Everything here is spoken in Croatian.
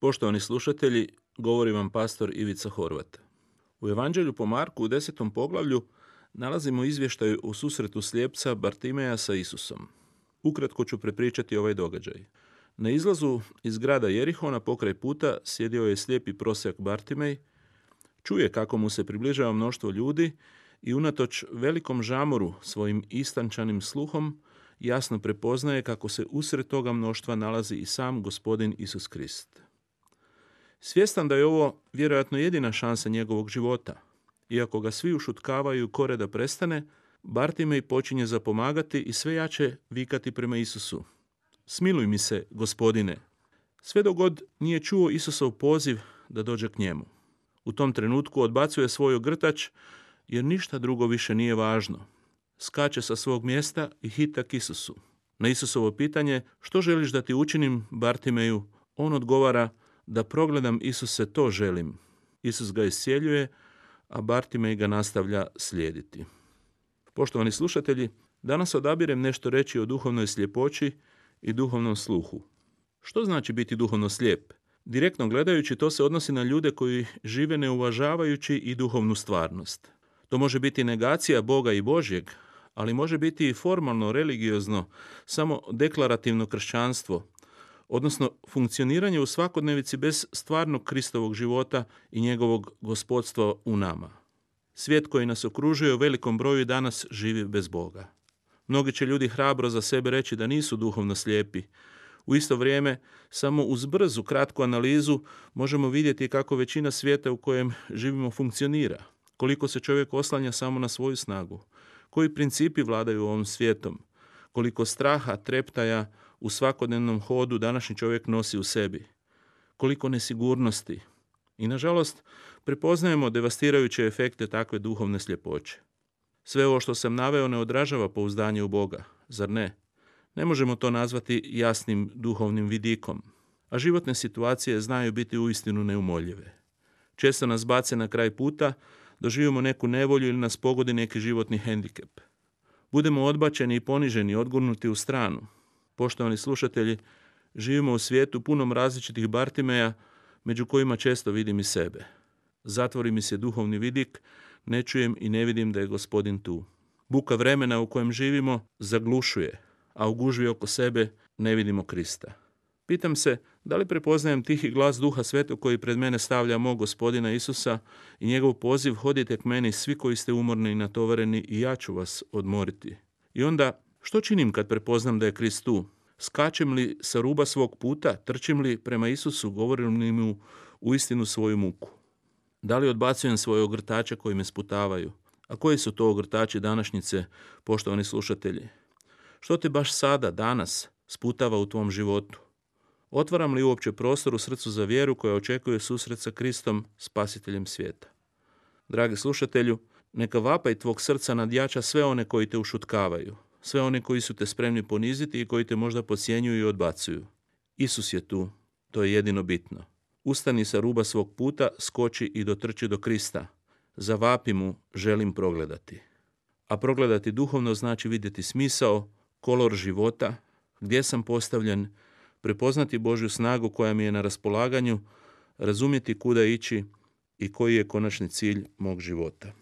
Poštovani slušatelji, govori vam pastor Ivica Horvat. U Evanđelju po Marku u desetom poglavlju nalazimo izvještaj o susretu slijepca Bartimeja sa Isusom. Ukratko ću prepričati ovaj događaj. Na izlazu iz grada Jerihona pokraj puta sjedio je slijepi prosjak Bartimej, čuje kako mu se približava mnoštvo ljudi i unatoč velikom žamoru svojim istančanim sluhom jasno prepoznaje kako se usred toga mnoštva nalazi i sam gospodin Isus Krist. Svjestan da je ovo vjerojatno jedina šansa njegovog života. Iako ga svi ušutkavaju kore da prestane, Bartimej počinje zapomagati i sve jače vikati prema Isusu. Smiluj mi se, gospodine. Sve dogod nije čuo Isusov poziv da dođe k njemu. U tom trenutku odbacuje svoj ogrtač jer ništa drugo više nije važno. Skače sa svog mjesta i hita k Isusu. Na Isusovo pitanje što želiš da ti učinim, Bartimeju, on odgovara da progledam Isuse to želim. Isus ga iscijeljuje, a Bartimej ga nastavlja slijediti. Poštovani slušatelji, danas odabirem nešto reći o duhovnoj sljepoći i duhovnom sluhu. Što znači biti duhovno slijep? Direktno gledajući to se odnosi na ljude koji žive ne uvažavajući i duhovnu stvarnost. To može biti negacija Boga i Božjeg, ali može biti i formalno, religiozno, samo deklarativno kršćanstvo, odnosno funkcioniranje u svakodnevici bez stvarnog Kristovog života i njegovog gospodstva u nama. Svijet koji nas okružuje u velikom broju danas živi bez Boga. Mnogi će ljudi hrabro za sebe reći da nisu duhovno slijepi. U isto vrijeme, samo uz brzu, kratku analizu možemo vidjeti kako većina svijeta u kojem živimo funkcionira, koliko se čovjek oslanja samo na svoju snagu, koji principi vladaju ovom svijetom, koliko straha, treptaja, u svakodnevnom hodu današnji čovjek nosi u sebi. Koliko nesigurnosti. I nažalost, prepoznajemo devastirajuće efekte takve duhovne sljepoće. Sve ovo što sam naveo ne odražava pouzdanje u Boga, zar ne? Ne možemo to nazvati jasnim duhovnim vidikom, a životne situacije znaju biti uistinu neumoljive. Često nas bace na kraj puta, doživimo neku nevolju ili nas pogodi neki životni hendikep. Budemo odbačeni i poniženi, odgurnuti u stranu, Poštovani slušatelji, živimo u svijetu punom različitih Bartimeja, među kojima često vidim i sebe. Zatvori mi se duhovni vidik, ne čujem i ne vidim da je gospodin tu. Buka vremena u kojem živimo zaglušuje, a u gužvi oko sebe ne vidimo Krista. Pitam se da li prepoznajem tihi glas Duha Svetog koji pred mene stavlja mog gospodina Isusa i njegov poziv hodite k meni svi koji ste umorni i natovareni i ja ću vas odmoriti. I onda što činim kad prepoznam da je Krist tu? Skačem li sa ruba svog puta, trčim li prema Isusu, govorim li mu u istinu svoju muku? Da li odbacujem svoje ogrtače koji me sputavaju? A koji su to ogrtači današnjice, poštovani slušatelji? Što te baš sada, danas, sputava u tvom životu? Otvaram li uopće prostor u srcu za vjeru koja očekuje susret sa Kristom, spasiteljem svijeta? Dragi slušatelju, neka vapaj tvog srca nadjača sve one koji te ušutkavaju, sve one koji su te spremni poniziti i koji te možda pocijenjuju i odbacuju. Isus je tu, to je jedino bitno. Ustani sa ruba svog puta, skoči i dotrči do Krista. Zavapi mu, želim progledati. A progledati duhovno znači vidjeti smisao, kolor života, gdje sam postavljen, prepoznati Božju snagu koja mi je na raspolaganju, razumjeti kuda ići i koji je konačni cilj mog života.